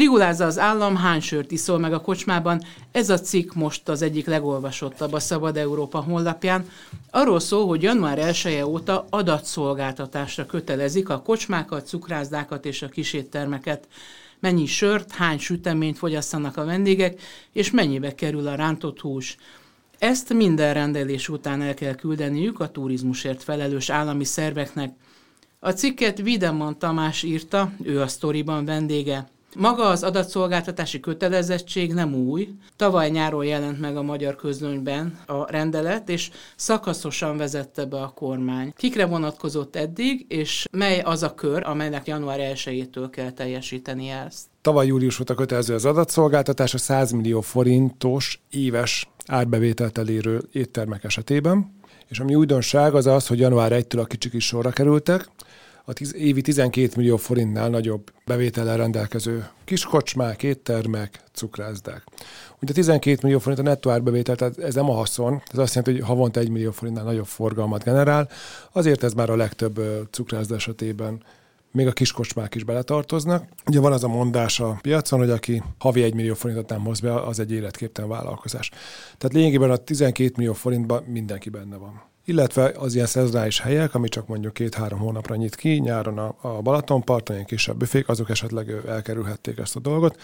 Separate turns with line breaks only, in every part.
Strigulázza az állam, hány sört iszol meg a kocsmában. Ez a cikk most az egyik legolvasottabb a Szabad Európa honlapján. Arról szól, hogy január 1 -e óta adatszolgáltatásra kötelezik a kocsmákat, cukrászdákat és a kiséttermeket. Mennyi sört, hány süteményt fogyasztanak a vendégek, és mennyibe kerül a rántott hús. Ezt minden rendelés után el kell küldeniük a turizmusért felelős állami szerveknek. A cikket Videman Tamás írta, ő a sztoriban vendége. Maga az adatszolgáltatási kötelezettség nem új. Tavaly nyáron jelent meg a magyar közlönyben a rendelet, és szakaszosan vezette be a kormány. Kikre vonatkozott eddig, és mely az a kör, amelynek január 1-től kell teljesíteni ezt?
Tavaly július óta kötelező az adatszolgáltatás a 100 millió forintos éves árbevételt elérő éttermek esetében. És ami újdonság az az, hogy január 1-től a kicsik is sorra kerültek, a tiz, évi 12 millió forintnál nagyobb bevétellel rendelkező kiskocsmák, éttermek, cukrászdák. Ugye a 12 millió forint a nettó árbevétel, tehát ez nem a haszon, ez azt jelenti, hogy havonta 1 millió forintnál nagyobb forgalmat generál, azért ez már a legtöbb cukrászda esetében még a kiskocsmák is beletartoznak. Ugye van az a mondás a piacon, hogy aki havi 1 millió forintot nem hoz be, az egy életképtelen vállalkozás. Tehát lényegében a 12 millió forintban mindenki benne van illetve az ilyen szezonális helyek, ami csak mondjuk két-három hónapra nyit ki, nyáron a, a Balatonparton, ilyen kisebb büfék, azok esetleg elkerülhették ezt a dolgot.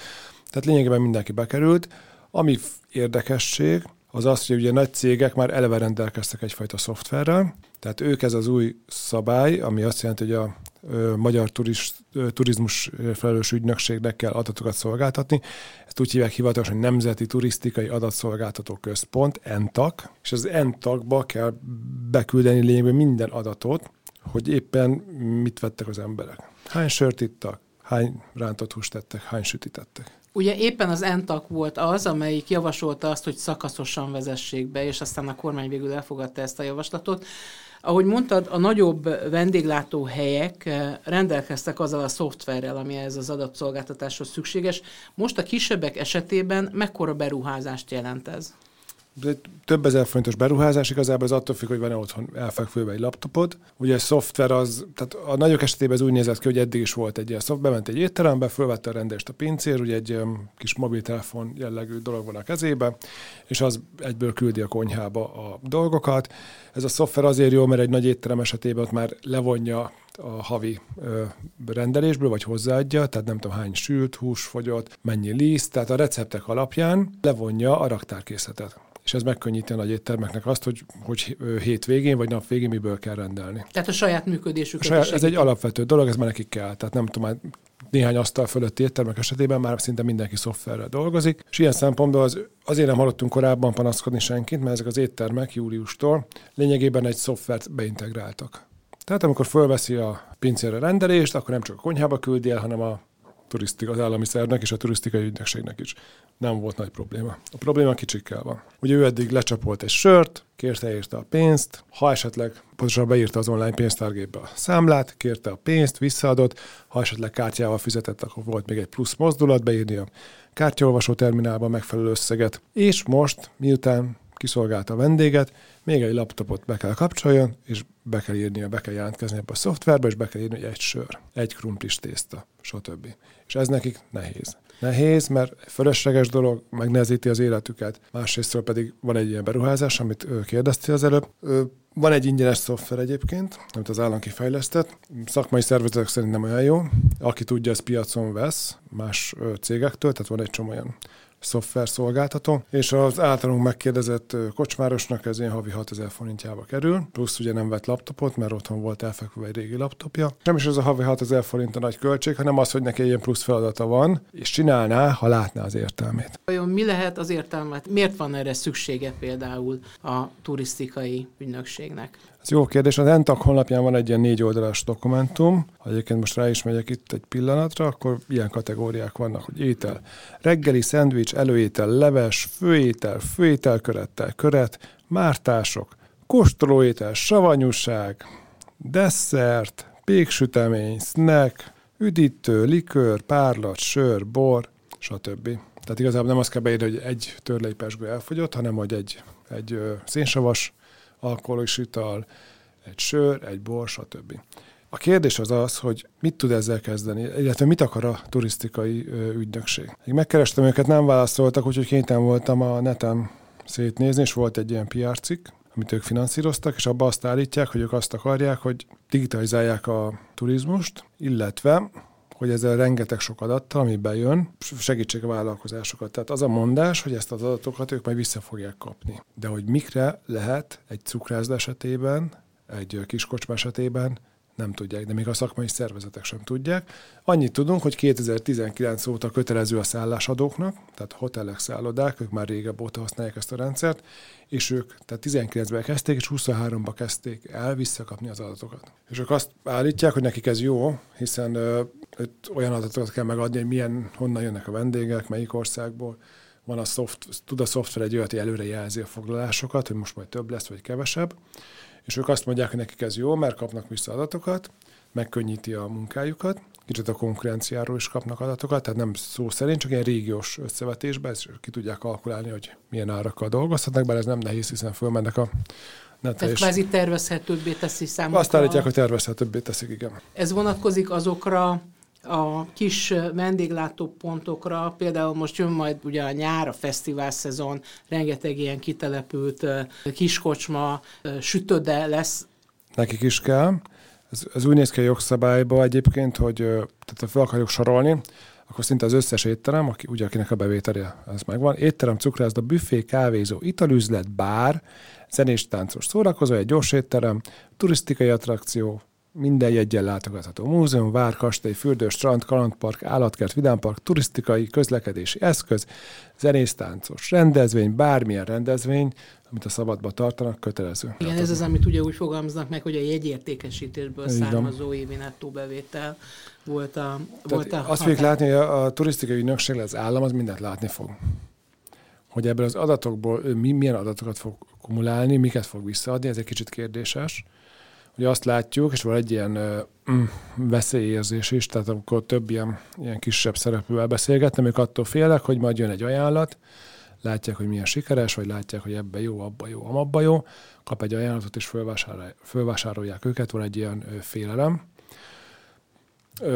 Tehát lényegében mindenki bekerült. Ami érdekesség, az az, hogy ugye nagy cégek már eleve rendelkeztek egyfajta szoftverrel, tehát ők ez az új szabály, ami azt jelenti, hogy a magyar turizmus felelős ügynökségnek kell adatokat szolgáltatni. Ezt úgy hívják hivatalosan, Nemzeti Turisztikai Adatszolgáltató Központ, ENTAK, és az ENTAK-ba kell beküldeni lényegben minden adatot, hogy éppen mit vettek az emberek. Hány sört ittak, hány rántott húst tettek, hány sütítettek.
Ugye éppen az ENTAK volt az, amelyik javasolta azt, hogy szakaszosan vezessék be, és aztán a kormány végül elfogadta ezt a javaslatot. Ahogy mondtad, a nagyobb vendéglátó helyek eh, rendelkeztek azzal a szoftverrel, ami ez az adatszolgáltatáshoz szükséges. Most a kisebbek esetében mekkora beruházást jelent ez?
De több ezer forintos beruházás, igazából az attól függ, hogy van-e otthon elfekvőbe egy laptopod. Ugye a szoftver az, tehát a nagyok esetében ez úgy nézett ki, hogy eddig is volt egy ilyen szoftver, bement egy étterembe, fölvette a rendelést a pincér, ugye egy um, kis mobiltelefon jellegű dolog van a kezébe, és az egyből küldi a konyhába a dolgokat. Ez a szoftver azért jó, mert egy nagy étterem esetében ott már levonja a havi ö, rendelésből, vagy hozzáadja, tehát nem tudom hány sült, hús fogyott, mennyi liszt, tehát a receptek alapján levonja a raktárkészletet és ez megkönnyíti a nagy éttermeknek azt, hogy, hogy hétvégén vagy nap végén miből kell rendelni.
Tehát a saját működésük.
ez egy alapvető dolog, ez már nekik kell. Tehát nem tudom, már néhány asztal fölötti éttermek esetében már szinte mindenki szoftverrel dolgozik, és ilyen szempontból az, azért nem hallottunk korábban panaszkodni senkit, mert ezek az éttermek júliustól lényegében egy szoftvert beintegráltak. Tehát amikor fölveszi a pincére rendelést, akkor nem csak a konyhába küldi el, hanem a turisztika, az állami szervnek és a turisztikai ügynökségnek is. Nem volt nagy probléma. A probléma kicsikkel van. Ugye ő eddig lecsapolt egy sört, kérte érte a pénzt, ha esetleg pontosan beírta az online pénztárgépbe a számlát, kérte a pénzt, visszaadott, ha esetleg kártyával fizetett, akkor volt még egy plusz mozdulat, beírni a kártyaolvasó terminálba megfelelő összeget, és most, miután kiszolgálta a vendéget, még egy laptopot be kell kapcsoljon, és be kell írnia, be kell jelentkezni a szoftverbe, és be kell írni, hogy egy sör, egy krumplis tészta, stb. És ez nekik nehéz. Nehéz, mert fölösleges dolog, megnehezíti az életüket. Másrésztről pedig van egy ilyen beruházás, amit kérdeztél az előbb. Van egy ingyenes szoftver egyébként, amit az állam kifejlesztett. Szakmai szervezetek szerint nem olyan jó. Aki tudja, az piacon vesz más cégektől, tehát van egy csomó olyan szoftver szolgáltató, és az általunk megkérdezett kocsmárosnak ez ilyen havi 6000 forintjába kerül, plusz ugye nem vett laptopot, mert otthon volt elfekvő egy régi laptopja. Nem is ez a havi 6000 forint a nagy költség, hanem nem az, hogy neki ilyen plusz feladata van, és csinálná, ha látná az értelmét.
Vajon mi lehet az értelmet? Miért van erre szüksége például a turisztikai ügynökségnek?
Ez jó kérdés. Az ENTAK honlapján van egy ilyen négy oldalas dokumentum. Ha egyébként most rá is megyek itt egy pillanatra, akkor ilyen kategóriák vannak, hogy étel. Reggeli, szendvics, előétel, leves, főétel, főétel körettel, köret, mártások, kóstolóétel, savanyúság, desszert, péksütemény, snack, üdítő, likőr, párlat, sör, bor, stb. Tehát igazából nem azt kell beírni, hogy egy törlejpesgő elfogyott, hanem hogy egy, egy szénsavas alkoholos ital, egy sör, egy bor, stb. A kérdés az az, hogy mit tud ezzel kezdeni, illetve mit akar a turisztikai ügynökség. Én megkerestem őket, nem válaszoltak, úgyhogy kénytelen voltam a neten szétnézni, és volt egy ilyen PR cikk, amit ők finanszíroztak, és abba azt állítják, hogy ők azt akarják, hogy digitalizálják a turizmust, illetve hogy ezzel rengeteg sok adattal, ami bejön, segítség a vállalkozásokat. Tehát az a mondás, hogy ezt az adatokat ők majd vissza fogják kapni. De hogy mikre lehet egy cukrászda esetében, egy kiskocsma esetében, nem tudják, de még a szakmai szervezetek sem tudják. Annyit tudunk, hogy 2019 óta kötelező a szállásadóknak, tehát hotelek, szállodák, ők már régebb óta használják ezt a rendszert, és ők tehát 19-ben kezdték, és 23-ban kezdték el visszakapni az adatokat. És ők azt állítják, hogy nekik ez jó, hiszen ö, olyan adatokat kell megadni, hogy milyen, honnan jönnek a vendégek, melyik országból, van a szoft, tud a szoftver egy olyat, hogy előre jelzi a foglalásokat, hogy most majd több lesz, vagy kevesebb, és ők azt mondják, hogy nekik ez jó, mert kapnak vissza adatokat, megkönnyíti a munkájukat, kicsit a konkurenciáról is kapnak adatokat, tehát nem szó szerint, csak ilyen régiós összevetésben, és ki tudják kalkulálni, hogy milyen árakkal dolgozhatnak, bár ez nem nehéz, hiszen fölmennek a
netre. Tehát kvázi tervezhetőbbé teszi számukra.
Azt állítják, hogy tervezhetőbbé teszik, igen.
Ez vonatkozik azokra a kis vendéglátó pontokra, például most jön majd ugye a nyár, a fesztivál szezon, rengeteg ilyen kitelepült kiskocsma, sütöde lesz.
Nekik is kell. Ez, ez úgy néz ki a jogszabályba egyébként, hogy tehát ha fel akarjuk sorolni, akkor szinte az összes étterem, aki, ugye akinek a bevételje ez megvan, étterem, cukrászda, büfé, kávézó, italüzlet, bár, zenés, táncos szórakozó, egy gyors étterem, turisztikai attrakció, minden jegyen látogatható múzeum, vár, kastély, fürdő, strand, kalandpark, állatkert, vidámpark, turisztikai, közlekedési eszköz, zenésztáncos rendezvény, bármilyen rendezvény, amit a szabadba tartanak, kötelező.
Igen, ez az, amit ugye úgy fogalmaznak meg, hogy a jegyértékesítésből származó évi nettó bevétel volt a, volt a
Azt fogjuk látni, hogy a, a turisztikai ügynökség, az állam az mindent látni fog. Hogy ebből az adatokból ő milyen adatokat fog kumulálni, miket fog visszaadni, ez egy kicsit kérdéses Ugye azt látjuk, és van egy ilyen mm, veszélyérzés is, tehát amikor több ilyen, ilyen kisebb szereplővel beszélgetnem, ők attól félek, hogy majd jön egy ajánlat, látják, hogy milyen sikeres, vagy látják, hogy ebbe jó, abba jó, amabba jó, kap egy ajánlatot, és fölvásárolják őket, van egy ilyen félelem.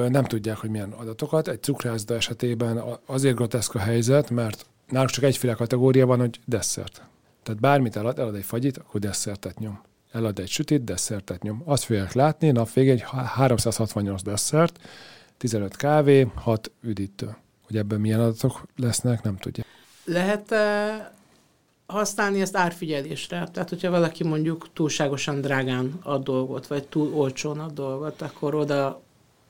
Nem tudják, hogy milyen adatokat. Egy cukrászda esetében azért groteszk a helyzet, mert náluk csak egyféle kategória van, hogy desszert. Tehát bármit elad, elad egy fagyit, akkor desszertet nyom elad egy sütit, desszertet nyom. Azt fogják látni, nap végén 368 desszert, 15 kávé, 6 üdítő. Hogy ebben milyen adatok lesznek, nem tudja.
Lehet használni ezt árfigyelésre? Tehát, hogyha valaki mondjuk túlságosan drágán ad dolgot, vagy túl olcsón ad dolgot, akkor oda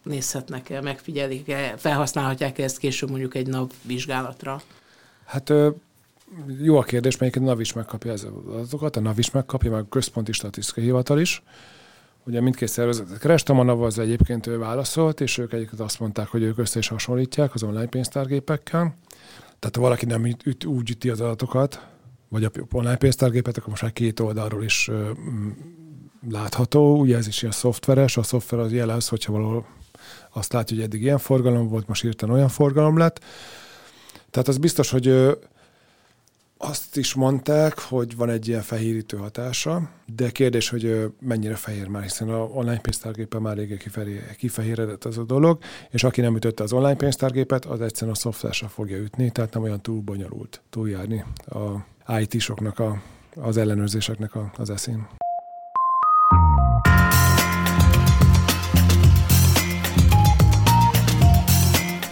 nézhetnek el, megfigyelik-e, felhasználhatják -e ezt később mondjuk egy nap vizsgálatra?
Hát jó a kérdés, melyik a NAV is megkapja az adatokat, a NAV is megkapja, meg a Központi Statisztikai Hivatal is. Ugye mindkét szervezetet kerestem, a NAV az egyébként ő válaszolt, és ők egyébként azt mondták, hogy ők össze is hasonlítják az online pénztárgépekkel. Tehát ha valaki nem üt, úgy üti az adatokat, vagy a online pénztárgépet, akkor most már két oldalról is mm, látható. Ugye ez is ilyen szoftveres, a szoftver az jelez, hogyha valahol azt látja, hogy eddig ilyen forgalom volt, most írtan olyan forgalom lett. Tehát az biztos, hogy azt is mondták, hogy van egy ilyen fehérítő hatása, de kérdés, hogy mennyire fehér már, hiszen a online pénztárgépen már eléggé kifehéredett az a dolog, és aki nem ütötte az online pénztárgépet, az egyszerűen a szoftversre fogja ütni, tehát nem olyan túl bonyolult túljárni a IT-soknak, a, az ellenőrzéseknek a, az eszén.